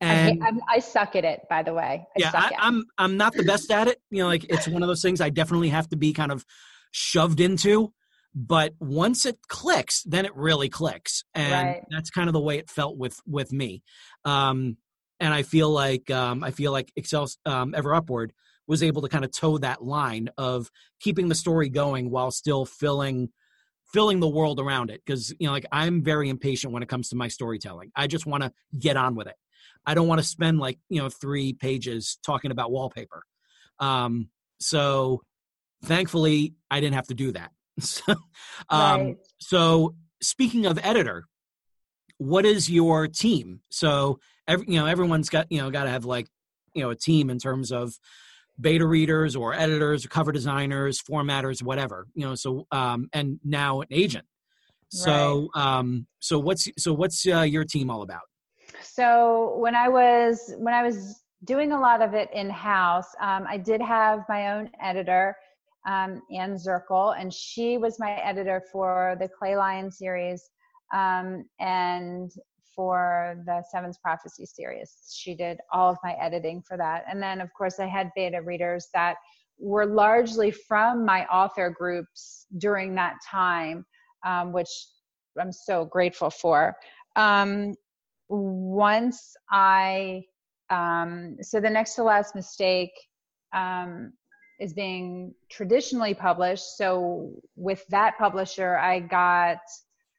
And I, I, suck at it, by the way. I yeah, I, I'm I'm not the best at it. You know, like it's one of those things I definitely have to be kind of shoved into but once it clicks then it really clicks and right. that's kind of the way it felt with with me. Um and i feel like um i feel like excel um ever upward was able to kind of toe that line of keeping the story going while still filling filling the world around it because you know like i'm very impatient when it comes to my storytelling. I just want to get on with it. I don't want to spend like you know three pages talking about wallpaper. Um so thankfully i didn't have to do that so, um, right. so speaking of editor, what is your team? So every, you know, everyone's got, you know, got to have like, you know, a team in terms of beta readers or editors or cover designers, formatters, whatever, you know, so, um, and now an agent. So, right. um, so what's, so what's uh, your team all about? So when I was, when I was doing a lot of it in house, um, I did have my own editor um, Anne Zirkel, and she was my editor for the Clay Lion series um, and for the Seven's Prophecy series. She did all of my editing for that. And then, of course, I had beta readers that were largely from my author groups during that time, um, which I'm so grateful for. Um, once I, um, so the next to last mistake um, is being traditionally published. So with that publisher, I got,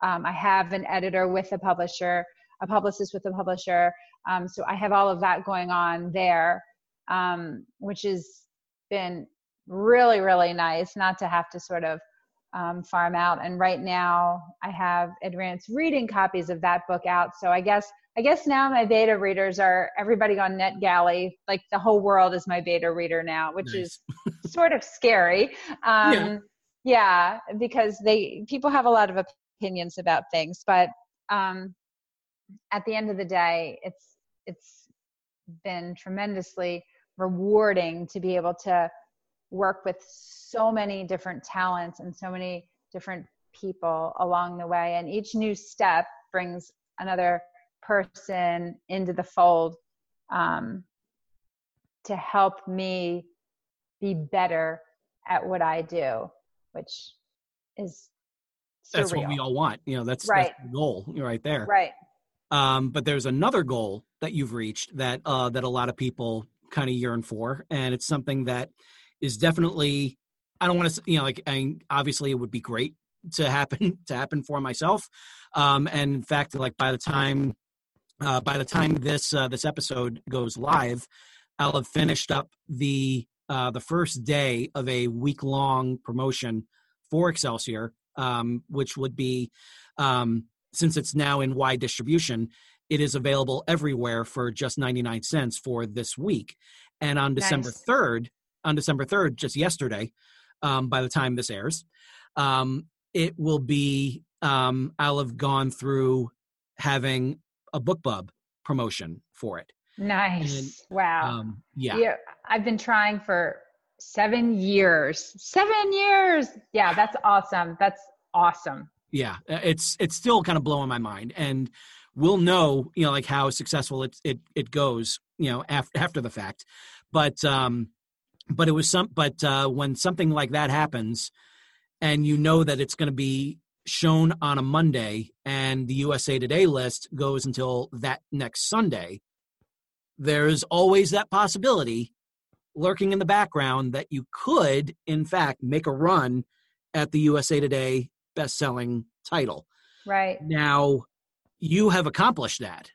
um, I have an editor with a publisher, a publicist with a publisher. Um, so I have all of that going on there, um, which has been really, really nice not to have to sort of um, farm out. And right now I have advanced reading copies of that book out. So I guess I guess now my beta readers are everybody on NetGalley. Like the whole world is my beta reader now, which nice. is sort of scary. Um, yeah. yeah, because they people have a lot of opinions about things, but um, at the end of the day, it's it's been tremendously rewarding to be able to work with so many different talents and so many different people along the way and each new step brings another person into the fold um, to help me be better at what I do, which is surreal. that's what we all want. You know, that's, right. that's the goal right there. Right. Um, but there's another goal that you've reached that uh, that a lot of people kind of yearn for, and it's something that is definitely. I don't want to, you know, like, I obviously, it would be great to happen to happen for myself. Um, and in fact, like by the time uh, by the time this uh, this episode goes live, I'll have finished up the uh, the first day of a week long promotion for Excelsior, um, which would be um, since it's now in wide distribution, it is available everywhere for just ninety nine cents for this week. And on December third, on December third, just yesterday, um, by the time this airs, um, it will be. Um, I'll have gone through having a BookBub promotion for it. Nice. And, wow. Um, yeah. yeah. I've been trying for seven years. Seven years. Yeah, that's awesome. That's awesome. Yeah, it's it's still kind of blowing my mind, and we'll know, you know, like how successful it it it goes, you know, after after the fact. But um, but it was some. But uh, when something like that happens, and you know that it's going to be shown on a Monday, and the USA Today list goes until that next Sunday, there's always that possibility lurking in the background that you could, in fact, make a run at the USA Today best-selling title. Right. Now, you have accomplished that.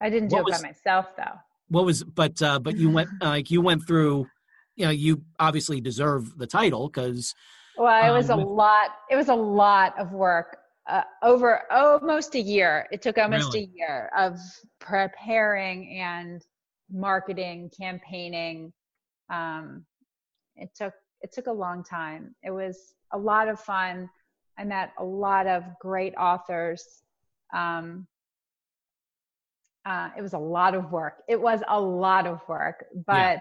I didn't do what it was, by myself, though. What was? But uh, but you went like you went through. You know, you obviously deserve the title because. Well, it was um, a lot. It was a lot of work. Uh, over almost a year. It took almost really? a year of preparing and marketing, campaigning. Um, it took it took a long time. It was a lot of fun. I met a lot of great authors. Um, uh, it was a lot of work. It was a lot of work, but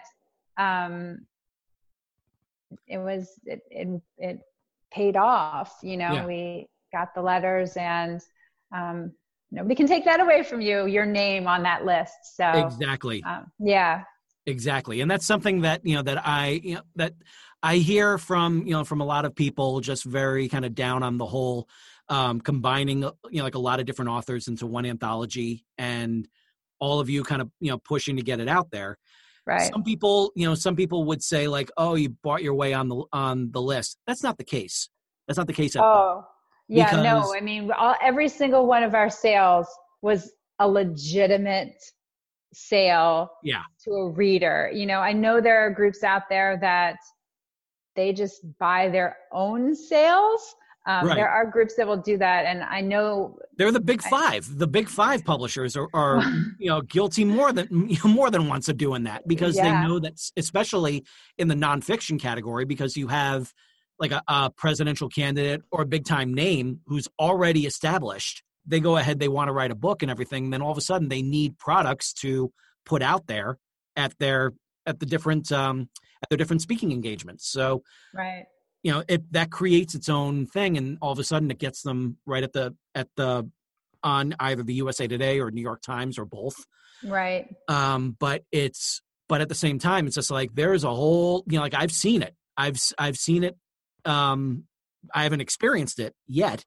yeah. um, it was it, it, it paid off. You know, yeah. we got the letters, and um, nobody can take that away from you. Your name on that list. So exactly. Um, yeah. Exactly, and that's something that you know that I you know that I hear from you know from a lot of people just very kind of down on the whole um, combining you know like a lot of different authors into one anthology and all of you kind of you know pushing to get it out there. Right. Some people you know some people would say like oh you bought your way on the on the list. That's not the case. That's not the case. At oh yeah because, no I mean all, every single one of our sales was a legitimate sale yeah. to a reader. You know, I know there are groups out there that they just buy their own sales. Um, right. There are groups that will do that, and I know they're the big five. I, the big five publishers are, are you know guilty more than more than once of doing that because yeah. they know that, especially in the nonfiction category, because you have like a, a presidential candidate or a big time name who's already established they go ahead they want to write a book and everything then all of a sudden they need products to put out there at their at the different um at their different speaking engagements so right you know it that creates its own thing and all of a sudden it gets them right at the at the on either the usa today or new york times or both right um but it's but at the same time it's just like there's a whole you know like i've seen it i've i've seen it um i haven't experienced it yet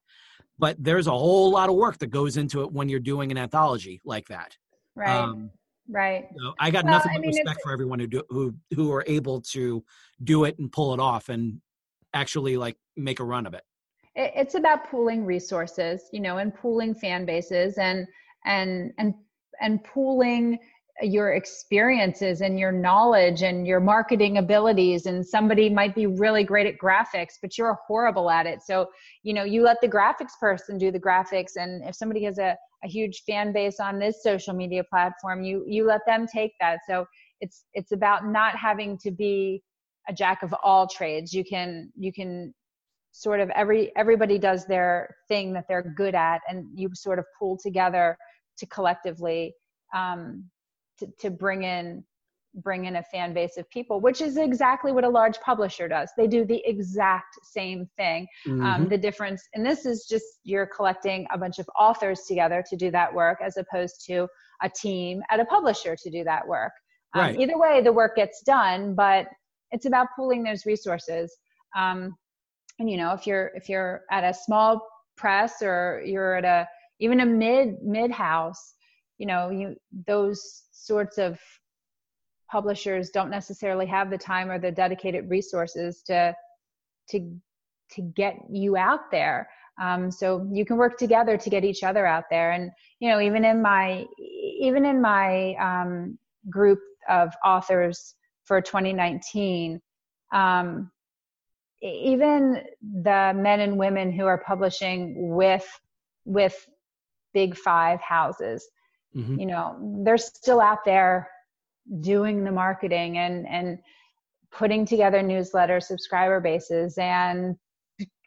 but there's a whole lot of work that goes into it when you're doing an anthology like that. Right. Um, right. So I got well, nothing but I mean, respect for everyone who do who who are able to do it and pull it off and actually like make a run of it. It's about pooling resources, you know, and pooling fan bases and and and and pooling your experiences and your knowledge and your marketing abilities. And somebody might be really great at graphics but you're horrible at it. So you know you let the graphics person do the graphics. And if somebody has a, a huge fan base on this social media platform you you let them take that. So it's it's about not having to be a jack of all trades you can you can sort of every everybody does their thing that they're good at and you sort of pull together to collectively um, to, to bring in bring in a fan base of people which is exactly what a large publisher does they do the exact same thing um, mm-hmm. um, the difference and this is just you're collecting a bunch of authors together to do that work as opposed to a team at a publisher to do that work um, right. either way the work gets done but it's about pooling those resources. Um, and you know if you're if you're at a small press or you're at a even a mid mid house you know you those sorts of publishers don't necessarily have the time or the dedicated resources to to to get you out there. Um, so you can work together to get each other out there. And you know even in my even in my um, group of authors for 2019 um, even the men and women who are publishing with with big five houses mm-hmm. you know they're still out there doing the marketing and and putting together newsletter subscriber bases and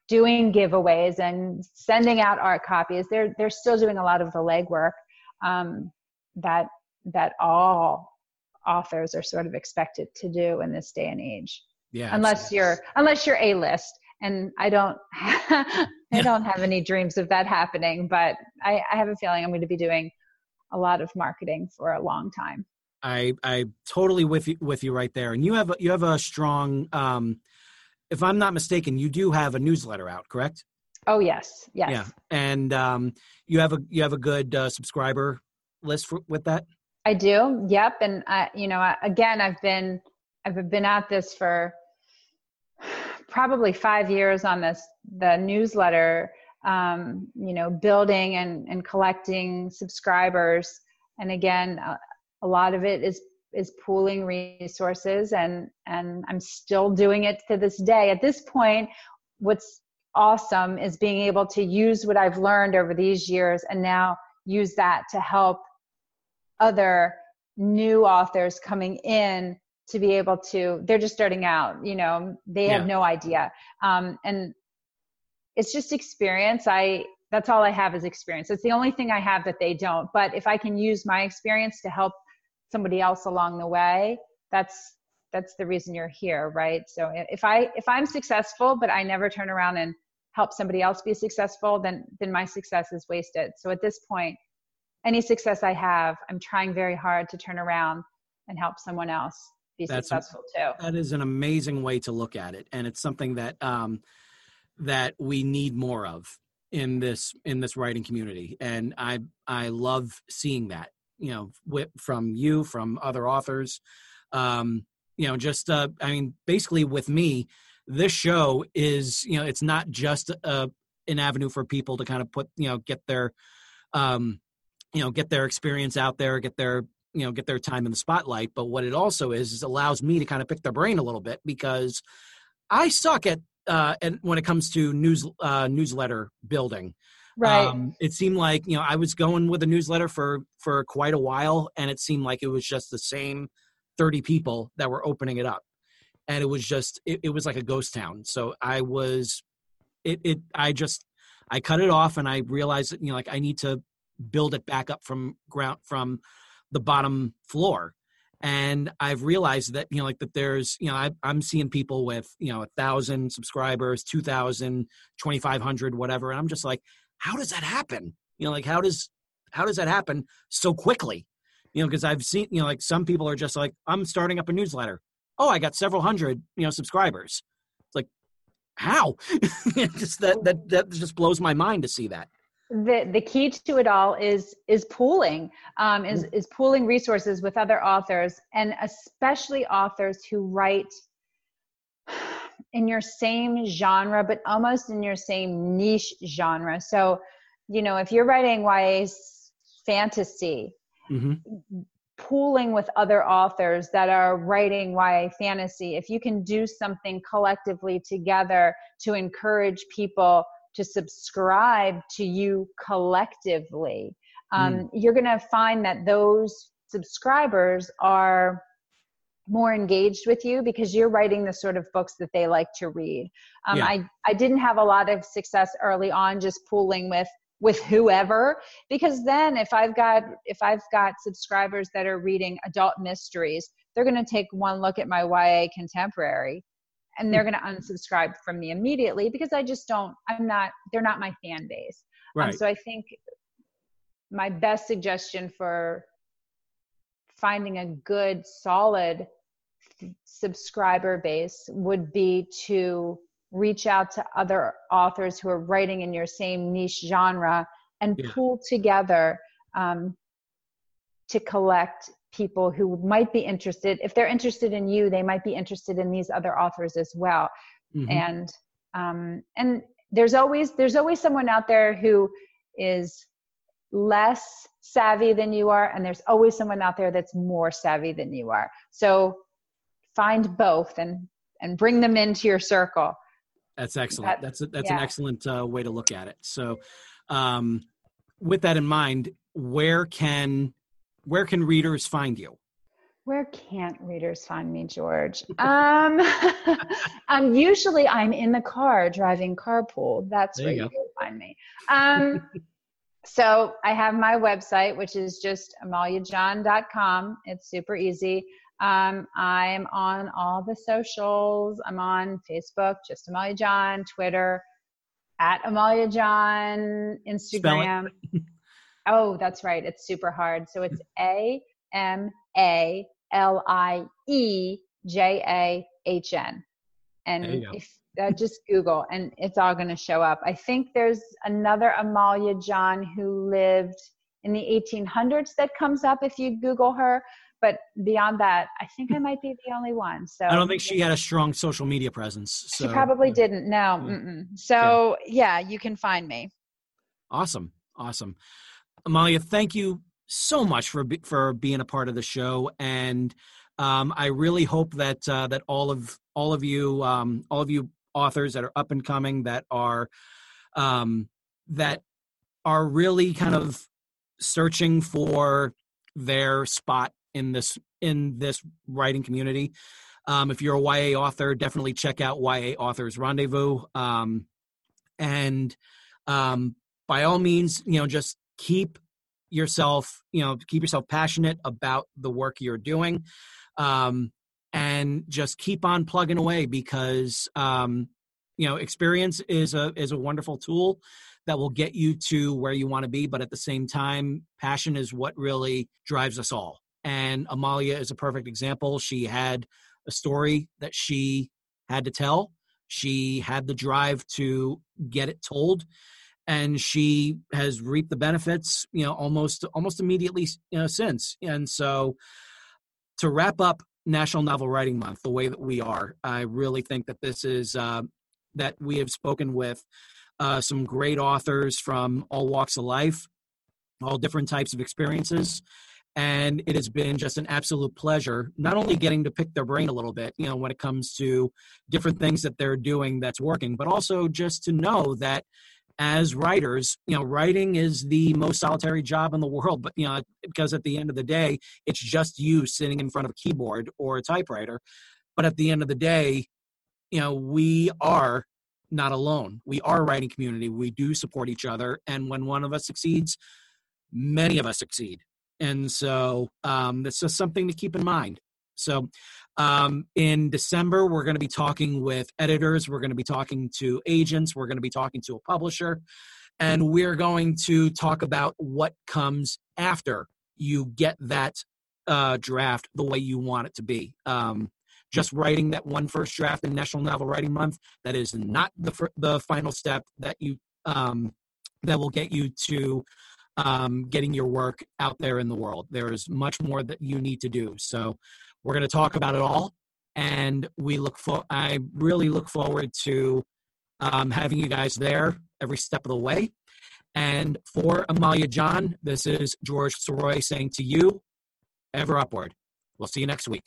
doing giveaways and sending out ARC copies they're they're still doing a lot of the legwork um, that that all authors are sort of expected to do in this day and age yeah unless you're unless you're a list and I don't I don't have any dreams of that happening, but I, I have a feeling I'm going to be doing a lot of marketing for a long time. I I totally with you with you right there. And you have you have a strong um if I'm not mistaken, you do have a newsletter out, correct? Oh yes, yes. Yeah, and um, you have a you have a good uh, subscriber list for, with that. I do. Yep, and I, you know, again, I've been I've been at this for probably five years on this the newsletter. Um, you know, building and and collecting subscribers, and again, a, a lot of it is is pooling resources and and I'm still doing it to this day. At this point, what's awesome is being able to use what I've learned over these years and now use that to help other new authors coming in to be able to they're just starting out you know they yeah. have no idea. Um, and it's just experience. I that's all i have is experience. It's the only thing i have that they don't. But if i can use my experience to help somebody else along the way that's that's the reason you're here right? So if i if i'm successful but i never turn around and help somebody else be successful then then my success is wasted. So at this point any success i have i'm trying very hard to turn around and help someone else be That's, successful too. that is an amazing way to look at it and it's something that um that we need more of in this in this writing community and i i love seeing that you know with, from you from other authors. Um you know just uh i mean basically with me this show is you know it's not just a, uh, an avenue for people to kind of put you know get their um you know get their experience out there get their you know get their time in the spotlight. But what it also is is allows me to kind of pick their brain a little bit because i suck at uh and when it comes to news uh newsletter building. Right. Um, it seemed like you know i was going with a newsletter for for quite a while and it seemed like it was just the same 30 people that were opening it up. And it was just it, it was like a ghost town. So i was it it i just i cut it off and i realized that you know like i need to build it back up from ground from the bottom floor and i've realized that you know like that there's you know I, i'm seeing people with you know a thousand subscribers 2000 2500 whatever and i'm just like how does that happen you know like how does how does that happen so quickly you know because i've seen you know like some people are just like i'm starting up a newsletter oh, I got several hundred, you know, subscribers. It's like, how? just that that that just blows my mind to see that. The the key to it all is is pooling, um, is mm. is pooling resources with other authors, and especially authors who write in your same genre, but almost in your same niche genre. So, you know, if you're writing YA fantasy, mm-hmm pooling with other authors that are writing YA fantasy, if you can do something collectively together to encourage people to subscribe to you collectively, um, mm. you're going to find that those subscribers are more engaged with you because you're writing the sort of books that they like to read. Um, yeah. I, I didn't have a lot of success early on just pooling with with whoever because then if i've got if i've got subscribers that are reading adult mysteries they're going to take one look at my ya contemporary and they're going to unsubscribe from me immediately because i just don't i'm not they're not my fan base um, right. Um, so i think my best suggestion for finding a good solid subscriber base would be to reach out to other authors who are writing in your same niche genre and yeah. pool together um, to collect people who might be interested if they're interested in you they might be interested in these other authors as well mm-hmm. and um, and there's always there's always someone out there who is less savvy than you are and there's always someone out there that's more savvy than you are so find both and and bring them into your circle that's excellent. That, that's a, that's yeah. an excellent uh, way to look at it. So, um, with that in mind, where can where can readers find you? Where can't readers find me, George? Um, um, usually I'm in the car driving carpool. That's there where you, you can find me. Um, so I have my website, which is just amaliejahn.com. It's super easy. Um, I'm on all the socials. I'm on Facebook, just Amalie Jahn, Twitter, at Amalie Jahn, Instagram. oh, that's right. It's super hard. So it's A M A L I E J A H N. And if uh, just Google and it's all going to show up. I think there's another Amalie Jahn who lived in the 1800s that comes up if you Google her. But beyond that, I think I might be the only one. So I don't think she had a strong social media presence. So. She probably didn't. No. So yeah. yeah, you can find me. Awesome, awesome, Amalie. Thank you so much for for being a part of the show, and um, I really hope that uh, that all of all of you um, all of you authors that are up and coming that are um, that are really kind of searching for their spot in this in this writing community. Um, if you're a YA author, definitely check out YA Authors Rendezvous. Um, and um, by all means, you know, just keep yourself, you know, keep yourself passionate about the work you're doing. Um, and just keep on plugging away because um, you know experience is a is a wonderful tool that will get you to where you want to be but at the same time passion is what really drives us all. And Amalie is a perfect example. She had a story that she had to tell. She had the drive to get it told and she has reaped the benefits you know almost almost immediately you know since and so to wrap up National Novel Writing Month the way that we are. I really think that this is uh, that we have spoken with uh, some great authors from all walks of life, all different types of experiences. And it has been just an absolute pleasure, not only getting to pick their brain a little bit, you know, when it comes to different things that they're doing that's working, but also just to know that as writers, you know, writing is the most solitary job in the world, but, you know, because at the end of the day, it's just you sitting in front of a keyboard or a typewriter. But at the end of the day, you know, we are not alone. We are a writing community. We do support each other. And when one of us succeeds, many of us succeed. And so um, that's just something to keep in mind. So um, in December, we're going to be talking with editors, we're going to be talking to agents, we're going to be talking to a publisher, and we're going to talk about what comes after you get that uh, draft the way you want it to be. Um, just writing that one first draft in National Novel Writing Month that is not the the final step that you um, that will get you to um, getting your work out there in the world. There is much more that you need to do. So we're going to talk about it all, and we look for. I really look forward to um, having you guys there every step of the way. And for Amalie Jahn, this is George Sirois saying to you, ever upward. We'll see you next week.